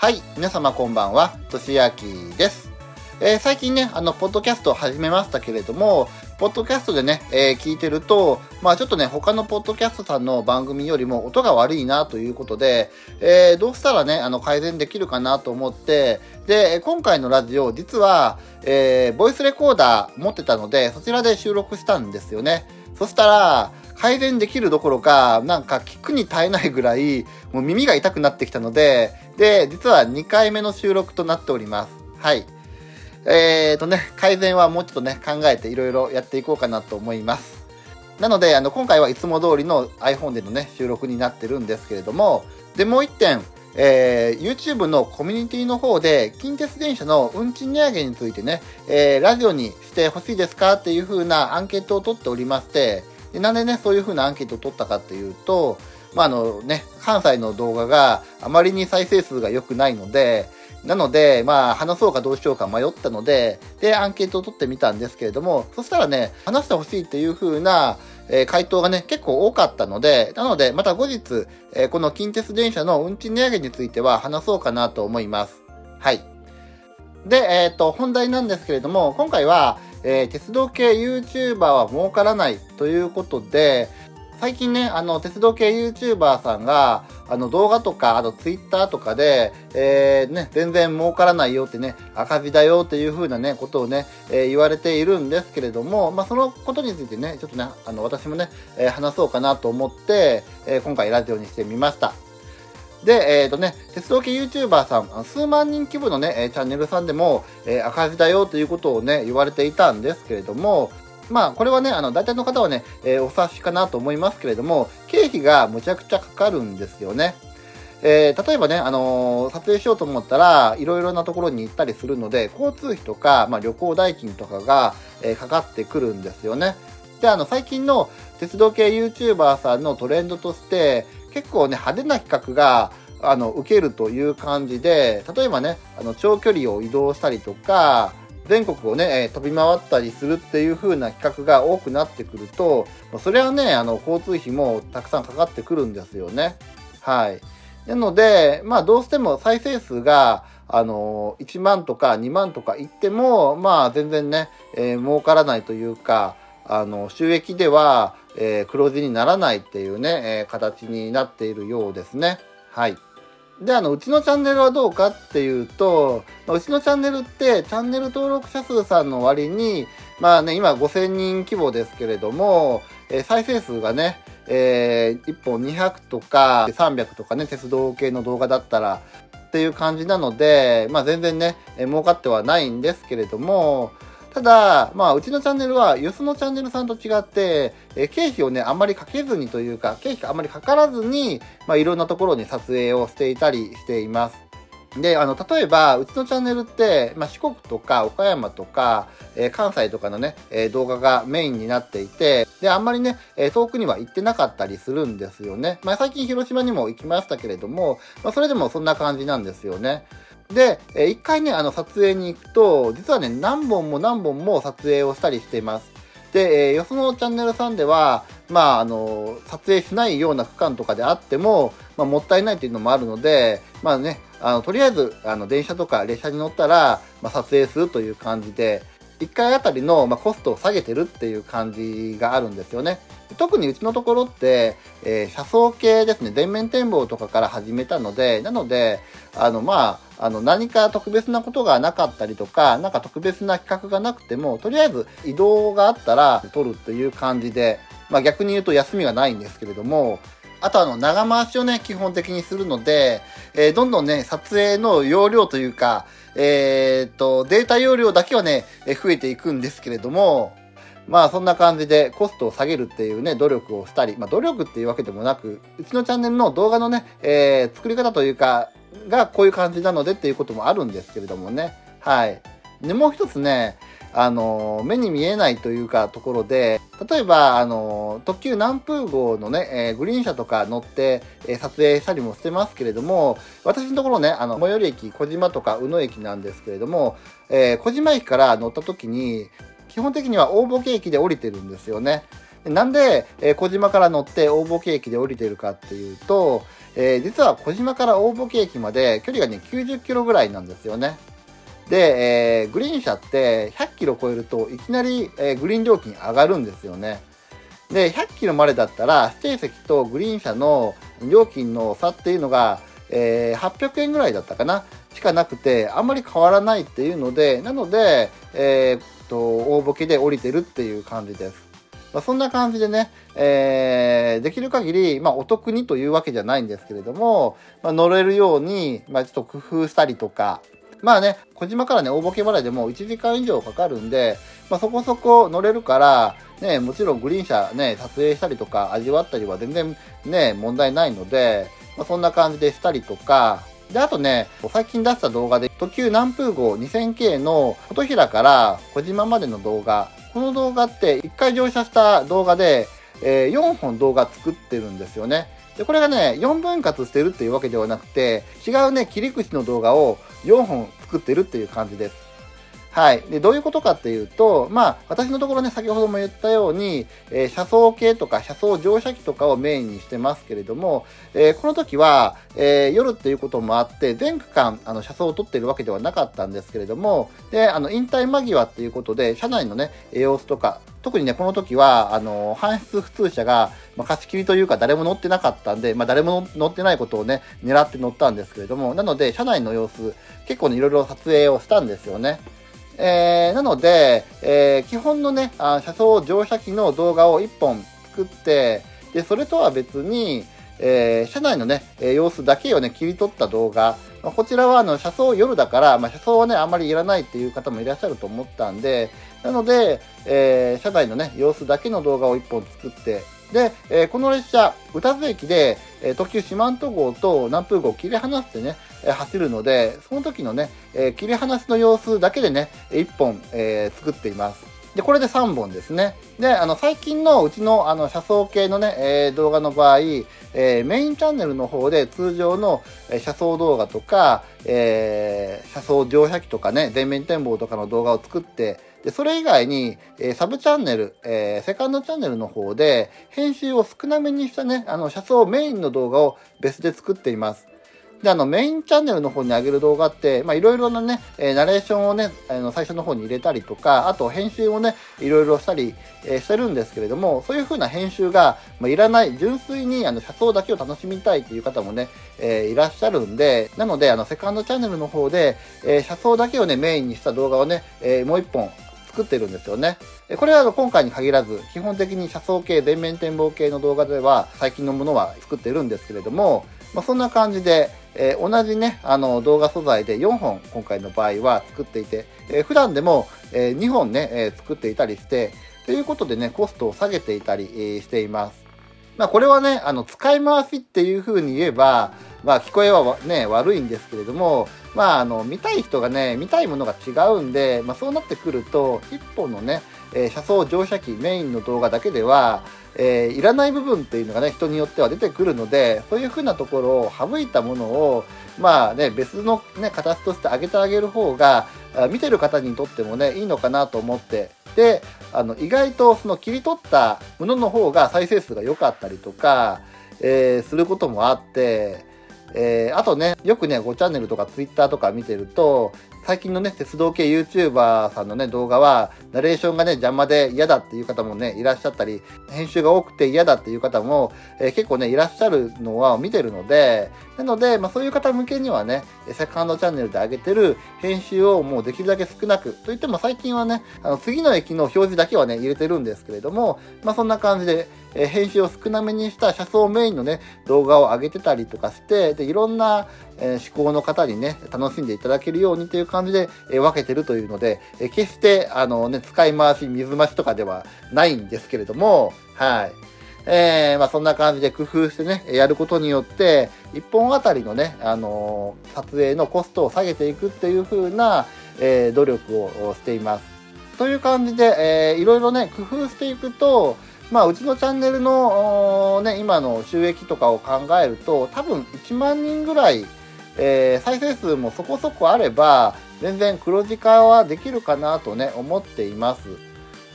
はい、皆様こんばんは、としあきです。えー最近ね、あの、ポッドキャストを始めましたけれども、ポッドキャストでね、えー聞いてると、まあちょっとね、他のポッドキャストさんの番組よりも音が悪いなということで、えーどうしたらね、あの、改善できるかなと思って、で、今回のラジオ、実は、えボイスレコーダー持ってたので、そちらで収録したんですよね。そしたら、改善できるどころか、なんか聞くに耐えないぐらい、もう耳が痛くなってきたので、で、実は2回目の収録となっております。はい。えーとね、改善はもうちょっとね、考えていろいろやっていこうかなと思います。なので、あの、今回はいつも通りの iPhone でのね、収録になってるんですけれども、で、もう一点、えー YouTube のコミュニティの方で、近鉄電車の運賃値上げについてね、えーラジオにしてほしいですかっていう風なアンケートを取っておりまして、でなんでね、そういう風なアンケートを取ったかっていうと、まあ、あのね、関西の動画があまりに再生数が良くないので、なので、まあ、話そうかどうしようか迷ったので、で、アンケートを取ってみたんですけれども、そしたらね、話してほしいっていう風な、えー回答がね、結構多かったので、なので、また後日、えーこの近鉄電車の運賃値上げについては話そうかなと思います。はい。で、えっ、と、本題なんですけれども、今回は、えー鉄道系 YouTuber は儲からないということで、最近ね、あの、鉄道系 YouTuber さんが、あの、動画とか、あと Twitter とかで、えーね、全然儲からないよってね、赤字だよっていう風なね、ことをね、えー言われているんですけれども、まあ、そのことについてね、ちょっとね、あの、私もね、えー話そうかなと思って、えー今回ラジオにしてみました。で、えっ、とね、鉄道系 YouTuber さん、数万人規模のね、チャンネルさんでも、えー赤字だよということをね、言われていたんですけれども、まあ、これはね、あの、大体の方はね、えーお察しかなと思いますけれども、経費がむちゃくちゃかかるんですよね。えー例えばね、あのー撮影しようと思ったら、いろいろなところに行ったりするので、交通費とか、まあ、旅行代金とかが、えーかかってくるんですよね。で、あの、最近の鉄道系 YouTuber さんのトレンドとして、結構ね、派手な企画が、あの、受けるという感じで、例えばね、あの、長距離を移動したりとか、全国をね、え飛び回ったりするっていう風な企画が多くなってくると、まそれはね、あの、交通費もたくさんかかってくるんですよね。はい。なので、まあ、どうしても再生数が、あの、1万とか2万とかいっても、まあ、全然ね、えー儲からないというか、あの、収益では、えー黒字にならないっていうね、えー形になっているようですね。はい。で、あの、うちのチャンネルはどうかっていうと、うちのチャンネルって、チャンネル登録者数さんの割に、まあね、今5000人規模ですけれども、えー再生数がね、え1本200とか300とかね、鉄道系の動画だったらっていう感じなので、まあ全然ね、儲かってはないんですけれども、ただ、まあ、うちのチャンネルは、よそのチャンネルさんと違って、えー経費をね、あんまりかけずにというか、経費があんまりかからずに、まあ、いろんなところに撮影をしていたりしています。で、あの、例えば、うちのチャンネルって、まあ、四国とか岡山とか、えー関西とかのね、えー動画がメインになっていて、で、あんまりね、えー遠くには行ってなかったりするんですよね。まあ、最近広島にも行きましたけれども、まあ、それでもそんな感じなんですよね。で、えー一回ね、あの、撮影に行くと、実はね、何本も何本も撮影をしたりしています。で、えーよそのチャンネルさんでは、まあ、あの、撮影しないような区間とかであっても、まあ、もったいないっていうのもあるので、まあね、あの、とりあえず、あの、電車とか列車に乗ったら、まあ、撮影するという感じで、1回あたりの、まあ、コストを下げてるっていう感じがあるんですよね。特にうちのところって、えー車窓系ですね、全面展望とかから始めたので、なので、あの、まあ、あの、何か特別なことがなかったりとか、なんか特別な企画がなくても、とりあえず移動があったら撮るっていう感じで、まあ逆に言うと休みがないんですけれども、あとあの、長回しをね、基本的にするので、えーどんどんね、撮影の容量というか、えーっと、データ容量だけはね、増えていくんですけれども、まあそんな感じでコストを下げるっていうね、努力をしたり、まあ努力っていうわけでもなく、うちのチャンネルの動画のね、えー作り方というか、がこういう感じなのでっていうこともあるんですけれどもね。はい。で、もう一つね、あの、目に見えないというかところで、例えば、あの、特急南風号のね、えーグリーン車とか乗って、えー撮影したりもしてますけれども、私のところね、あの、最寄り駅、小島とか宇野駅なんですけれども、えー小島駅から乗った時に、基本的には大ボケ駅で降りてるんですよね。なんで、えー小島から乗って大ボケ駅で降りてるかっていうと、えー、実は小島から大ボケ駅まで距離がね、90キロぐらいなんですよね。で、えー、グリーン車って100キロ超えるといきなり、えー、グリーン料金上がるんですよね。で、100キロまでだったら、指定席とグリーン車の料金の差っていうのが、えー、800円ぐらいだったかなしかなくて、あんまり変わらないっていうので、なので、えー、っと、大ボケで降りてるっていう感じです。まあ、そんな感じでね、えー、できる限り、まあ、お得にというわけじゃないんですけれども、まあ、乗れるように、まあ、ちょっと工夫したりとか、まあね、小島からね、大ボケ払いでも1時間以上かかるんで、まあ、そこそこ乗れるから、ね、もちろんグリーン車ね、撮影したりとか味わったりは全然ね、問題ないので、まあ、そんな感じでしたりとか、で、あとね、最近出した動画で、特急南風号 2000K の琴平から小島までの動画、この動画って1回乗車した動画で、えー、4本動画作ってるんですよね。で、これがね、4分割してるっていうわけではなくて、違うね、切り口の動画を4本作ってるっていう感じです。はい。で、どういうことかっていうと、まあ、私のところね、先ほども言ったように、えー、車窓系とか車窓乗車機とかをメインにしてますけれども、えー、この時は、えー、夜っていうこともあって、全区間、あの、車窓を撮ってるわけではなかったんですけれども、で、あの、引退間際っていうことで、車内のね、様子とか、特にね、この時は、あの、搬出普通車が、まあ、貸し切りというか誰も乗ってなかったんで、まあ、誰も乗ってないことをね、狙って乗ったんですけれども、なので、車内の様子、結構ね、いろいろ撮影をしたんですよね。えー、なので、えー、基本のね、あ車窓乗車機の動画を1本作って、で、それとは別に、えー、車内のね、え様子だけをね、切り取った動画。まあ、こちらは、あの、車窓夜だから、まあ、車窓はね、あんまりいらないっていう方もいらっしゃると思ったんで、なので、え、車内のね、様子だけの動画を1本作って、で、えー、この列車、宇多津駅で、えー、特急四万十号と南風号を切り離してね、えー、走るので、その時のね、え切り離しの様子だけでね、1本、え作っています。で、これで3本ですね。で、あの、最近のうちの、あの、車窓系のね、え動画の場合、えメインチャンネルの方で通常の、え車窓動画とか、え車窓乗車機とかね、全面展望とかの動画を作って、で、それ以外に、えー、サブチャンネル、えー、セカンドチャンネルの方で、編集を少なめにしたね、あの、車窓メインの動画を別で作っています。で、あの、メインチャンネルの方に上げる動画って、まあ、いろいろなね、えー、ナレーションをね、あの、最初の方に入れたりとか、あと、編集をね、いろいろしたり、えー、してるんですけれども、そういう風な編集が、まあ、いらない、純粋に、あの、車窓だけを楽しみたいっていう方もね、えー、いらっしゃるんで、なので、あの、セカンドチャンネルの方で、え車窓だけをね、メインにした動画をね、えもう一本、作ってるんですよね。これは今回に限らず、基本的に車窓系、全面展望系の動画では、最近のものは作ってるんですけれども、まあ、そんな感じで、えー、同じね、あの動画素材で4本今回の場合は作っていて、えー、普段でも、えー、2本ね、え作っていたりして、ということでね、コストを下げていたり、しています。まあこれはね、あの使い回しっていう風に言えば、まあ聞こえはね、悪いんですけれども、まああの見たい人がね、見たいものが違うんで、まあそうなってくると、1本のね、えー、車窓乗車機メインの動画だけでは、えー、いらない部分っていうのがね、人によっては出てくるので、そういう風なところを省いたものを、まあね、別のね、形として上げてあげる方が、見てる方にとってもね、いいのかなと思って、で、あの、意外とその切り取ったものの方が再生数が良かったりとか、えー、することもあって、えー、あとね、よくね、5チャンネルとか Twitter とか見てると、最近のね、鉄道系 YouTuber さんのね、動画は、ナレーションがね、邪魔で嫌だっていう方もね、いらっしゃったり、編集が多くて嫌だっていう方も、えー、結構ね、いらっしゃるのは見てるので、なので、まあそういう方向けにはね、セカンドチャンネルで上げてる編集をもうできるだけ少なく、といっても最近はね、あの、次の駅の表示だけはね、入れてるんですけれども、まあそんな感じで、えー、編集を少なめにした車窓メインのね、動画を上げてたりとかして、で、いろんな、えー、思考の方にね、楽しんでいただけるようにという感じで、えー、分けてるというので、えー、決して、あのね、使い回し、水増しとかではないんですけれども、はい。えー、まあそんな感じで工夫してね、やることによって、1本あたりのね、あのー、撮影のコストを下げていくっていう風な、えー、努力をしています。という感じで、えー、いろいろね、工夫していくと、まあ、うちのチャンネルの、ね、今の収益とかを考えると、多分1万人ぐらい、えー、再生数もそこそこあれば、全然黒字化はできるかなとね、思っています。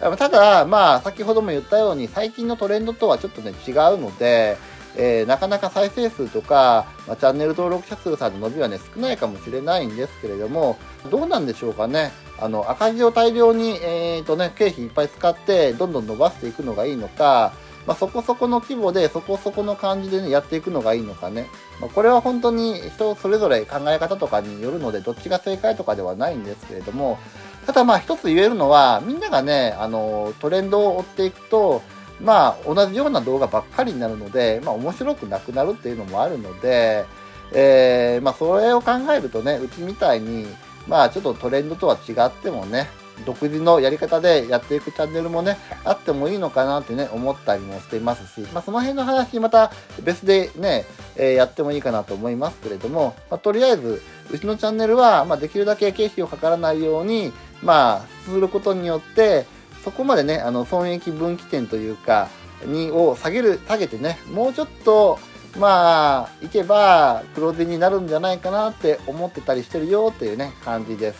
ただ、まあ、先ほども言ったように、最近のトレンドとはちょっとね、違うので、えー、なかなか再生数とか、まあ、チャンネル登録者数さんの伸びはね、少ないかもしれないんですけれども、どうなんでしょうかね。あの、赤字を大量に、えー、とね、経費いっぱい使って、どんどん伸ばしていくのがいいのか、まあ、そこそこの規模で、そこそこの感じでね、やっていくのがいいのかね。まあ、これは本当に人それぞれ考え方とかによるので、どっちが正解とかではないんですけれども、ただまあ一つ言えるのは、みんながね、あの、トレンドを追っていくと、まあ同じような動画ばっかりになるので、まあ面白くなくなるっていうのもあるので、えー、まあそれを考えるとね、うちみたいに、まあちょっとトレンドとは違ってもね、独自のやり方でやっていくチャンネルもね、あってもいいのかなってね、思ったりもしていますし、まあ、その辺の話また別でね、えー、やってもいいかなと思いますけれども、まあ、とりあえず、うちのチャンネルは、まあ、できるだけ経費をかからないように、まあ、することによって、そこまでね、あの、損益分岐点というか、に、を下げる、下げてね、もうちょっと、まあ、いけば黒字になるんじゃないかなって思ってたりしてるよっていうね、感じです。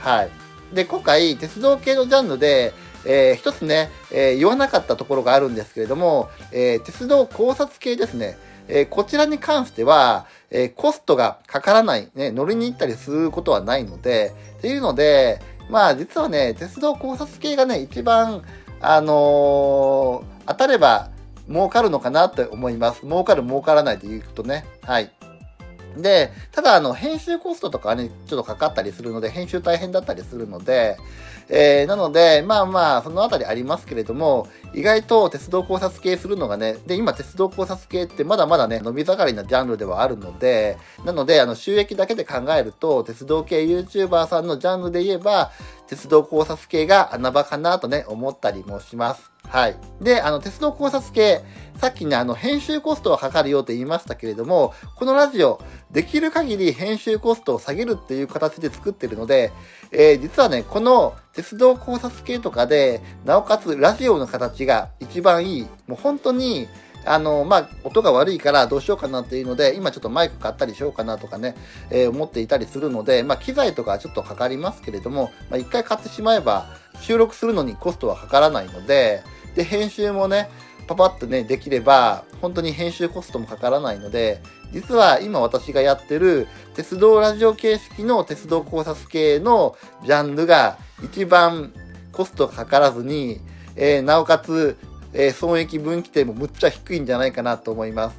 はい。で、今回、鉄道系のジャンルで、えー、一つね、えー、言わなかったところがあるんですけれども、えー、鉄道考察系ですね。えこちらに関しては、えコストがかからない、ね、乗りに行ったりすることはないので、っていうので、まあ実はね、鉄道考察系がね、一番、あの当たれば儲かるのかなって思います。儲かる儲からないで言うとね。はい。で、ただ、あの、編集コストとかね、ちょっとかかったりするので、編集大変だったりするので、えー、なので、まあまあ、そのあたりありますけれども、意外と鉄道考察系するのがね、で、今鉄道考察系ってまだまだね、伸び盛りなジャンルではあるので、なので、あの、収益だけで考えると、鉄道系 YouTuber さんのジャンルで言えば、鉄道考察系が穴場かなとね、思ったりもします。はい。で、あの、鉄道考察系、さっきね、あの、編集コストはかかるよって言いましたけれども、このラジオ、できる限り編集コストを下げるっていう形で作ってるので、えー、実はね、この鉄道考察系とかで、なおかつラジオの形が一番いい。もう本当に、あの、まあ、音が悪いからどうしようかなっていうので、今ちょっとマイク買ったりしようかなとかね、えー、思っていたりするので、まあ、機材とかちょっとかかりますけれども、まあ、一回買ってしまえば、収録するのにコストはかからないので、で、編集もね、パパッとね、できれば、本当に編集コストもかからないので、実は今私がやってる鉄道ラジオ形式の鉄道考察系のジャンルが一番コストがかからずに、えー、なおかつ、えー、損益分岐点もむっちゃ低いんじゃないかなと思います。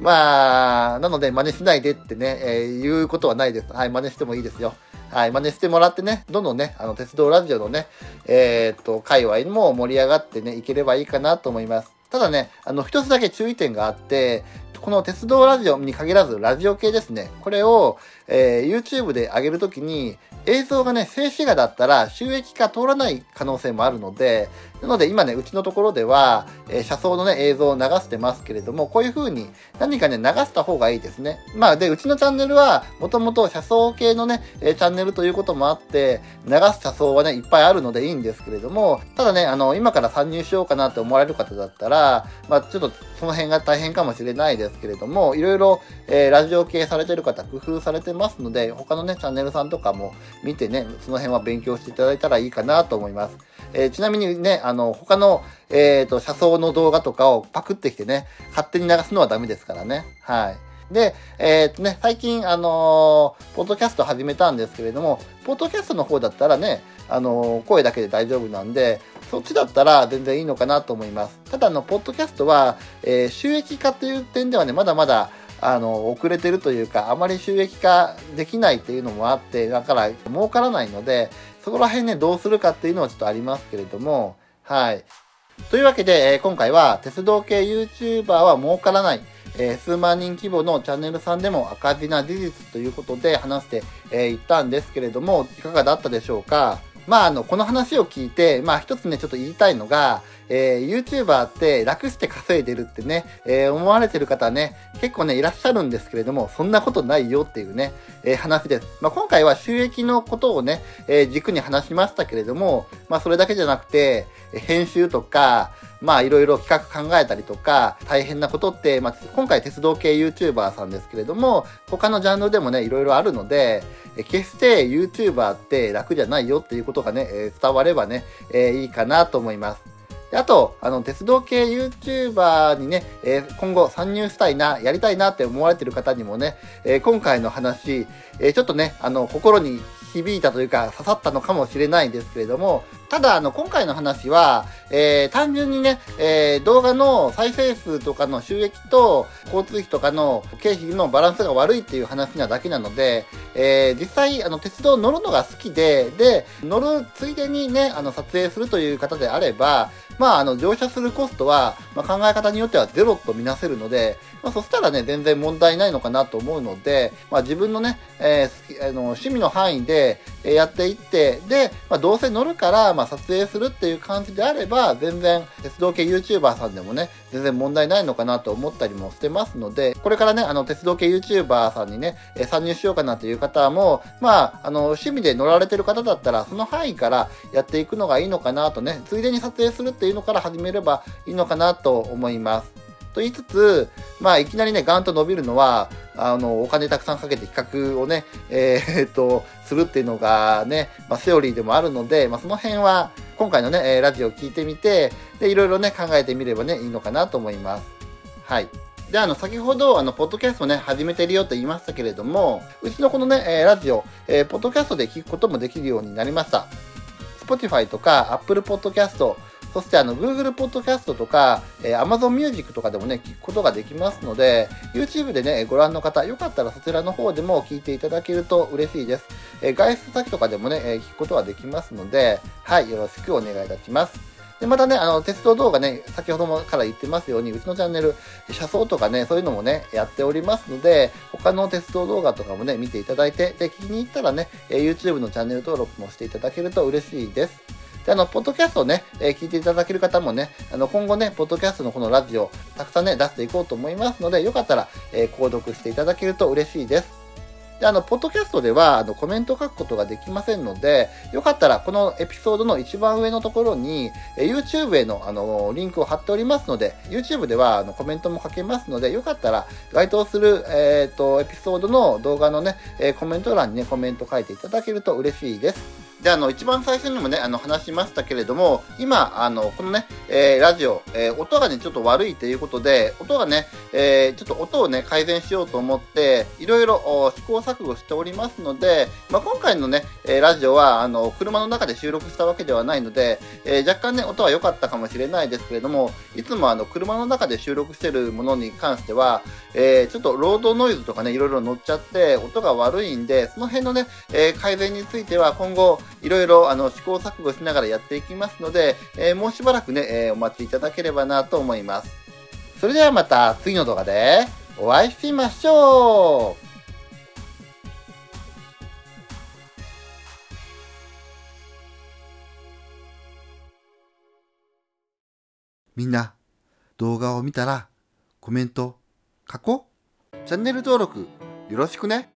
まあ、なので真似しないでってね、えー、言うことはないです。はい、真似してもいいですよ。はい、真似してもらってね、どんどんね、あの、鉄道ラジオのね、えー、っと、界隈にも盛り上がってね、いければいいかなと思います。ただね、あの、一つだけ注意点があって、この鉄道ラジオに限らずラジオ系ですね。これを、えー、YouTube で上げるときに映像がね、静止画だったら収益化通らない可能性もあるので、なので今ね、うちのところでは、えー、車窓のね、映像を流してますけれども、こういう風に何かね、流した方がいいですね。まあ、で、うちのチャンネルは、もともと車窓系のね、えー、チャンネルということもあって、流す車窓はね、いっぱいあるのでいいんですけれども、ただね、あの、今から参入しようかなって思われる方だったら、まあ、ちょっとその辺が大変かもしれないですけれども、いろいろ、えー、ラジオ系されてる方、工夫されてますので、他のね、チャンネルさんとかも見てね、その辺は勉強していただいたらいいかなと思います。えー、ちなみにね、あの、他の、えっ、ー、と、車窓の動画とかをパクってきてね、勝手に流すのはダメですからね。はい。で、えー、っとね、最近、あのー、ポッドキャスト始めたんですけれども、ポッドキャストの方だったらね、あのー、声だけで大丈夫なんで、そっちだったら全然いいのかなと思います。ただ、あの、ポッドキャストは、え収益化という点ではね、まだまだ、あの、遅れてるというか、あまり収益化できないっていうのもあって、だから儲からないので、そこら辺ね、どうするかっていうのはちょっとありますけれども、はい。というわけで、え、今回は鉄道系 YouTuber は儲からない、え、数万人規模のチャンネルさんでも赤字な事実ということで話してい、えー、ったんですけれども、いかがだったでしょうか？まあ、あの、この話を聞いて、まあ一つね、ちょっと言いたいのが、えー、YouTuber って楽して稼いでるってね、えー、思われてる方ね、結構ね、いらっしゃるんですけれども、そんなことないよっていうね、えー、話です。まあ、今回は収益のことをね、え軸に話しましたけれども、まあ、それだけじゃなくて、編集とか、まあいろいろ企画考えたりとか、大変なことって、まあ今回鉄道系 YouTuber さんですけれども、他のジャンルでもね、いろいろあるので、決して YouTuber って楽じゃないよっていうことがね、伝わればね、え、いいかなと思います。あと、あの、鉄道系 YouTuber にね、えー、今後参入したいな、やりたいなって思われてる方にもね、えー、今回の話、えー、ちょっとね、あの、心に響いたというか刺さったのかもしれないんですけれども、ただ、あの、今回の話は、えー、単純にね、えー、動画の再生数とかの収益と、交通費とかの経費のバランスが悪いっていう話なだけなので、えー、実際、あの、鉄道乗るのが好きで、で、乗るついでにね、あの、撮影するという方であれば、まあ、あの、乗車するコストは、まあ、考え方によってはゼロとみなせるので、まあ、そしたらね、全然問題ないのかなと思うので、まあ、自分のね、えー、あの趣味の範囲でやっていって、で、まあ、どうせ乗るから、ま、撮影するっていう感じであれば、全然、鉄道系 YouTuber さんでもね、全然問題ないのかなと思ったりもしてますので、これからね、あの、鉄道系 YouTuber さんにね、参入しようかなという方も、まあ、あの、趣味で乗られてる方だったら、その範囲からやっていくのがいいのかなとね、ついでに撮影するっていうのから始めればいいのかなと思います。と言いつつ、まあ、いきなりね、ガンと伸びるのは、あの、お金たくさんかけて企画をね、えー、っと、するっていうのがね、まあ、セオリーでもあるので、まあ、その辺は、今回のね、ラジオを聞いてみて、で、いろいろね、考えてみればね、いいのかなと思います。はい。で、あの、先ほど、あの、ポッドキャストね、始めてるよと言いましたけれども、うちのこのね、ラジオ、えー、ポッドキャストで聞くこともできるようになりました。Spotify とか Apple Podcast、そしてあの Google Podcast とか、えー、Amazon Music とかでもね、聞くことができますので、YouTube でね、ご覧の方、よかったらそちらの方でも聞いていただけると嬉しいです。えー、外出先とかでもね、えー、聞くことができますので、はい、よろしくお願いいたします。で、またね、あの、鉄道動画ね、先ほどもから言ってますように、うちのチャンネル、車窓とかね、そういうのもね、やっておりますので、他の鉄道動画とかもね、見ていただいて、で、気に入ったらね、YouTube のチャンネル登録もしていただけると嬉しいです。で、あの、ポッドキャストをね、えー、聞いていただける方もね、あの、今後ね、ポッドキャストのこのラジオ、たくさんね、出していこうと思いますので、よかったら、えー、購読していただけると嬉しいです。で、あの、ポッドキャストでは、あの、コメント書くことができませんので、よかったら、このエピソードの一番上のところに、え YouTube への、あの、リンクを貼っておりますので、YouTube では、あの、コメントも書けますので、よかったら、該当する、えっ、ー、と、エピソードの動画のね、えコメント欄にね、コメント書いていただけると嬉しいです。で、あの、一番最初にもね、あの、話しましたけれども、今、あの、このね、えー、ラジオ、えー、音がね、ちょっと悪いということで、音がね、えー、ちょっと音をね、改善しようと思って、いろいろ試行錯誤しておりますので、まあ、今回のね、えラジオは、あの、車の中で収録したわけではないので、え若干ね、音は良かったかもしれないですけれども、いつもあの、車の中で収録してるものに関しては、えちょっとロードノイズとかね、いろいろ乗っちゃって、音が悪いんで、その辺のね、え改善については今後、いろいろあの試行錯誤しながらやっていきますので、えー、もうしばらくね、えー、お待ちいただければなと思います。それではまた次の動画でお会いしましょう。みんな、動画を見たらコメント書こう。チャンネル登録よろしくね。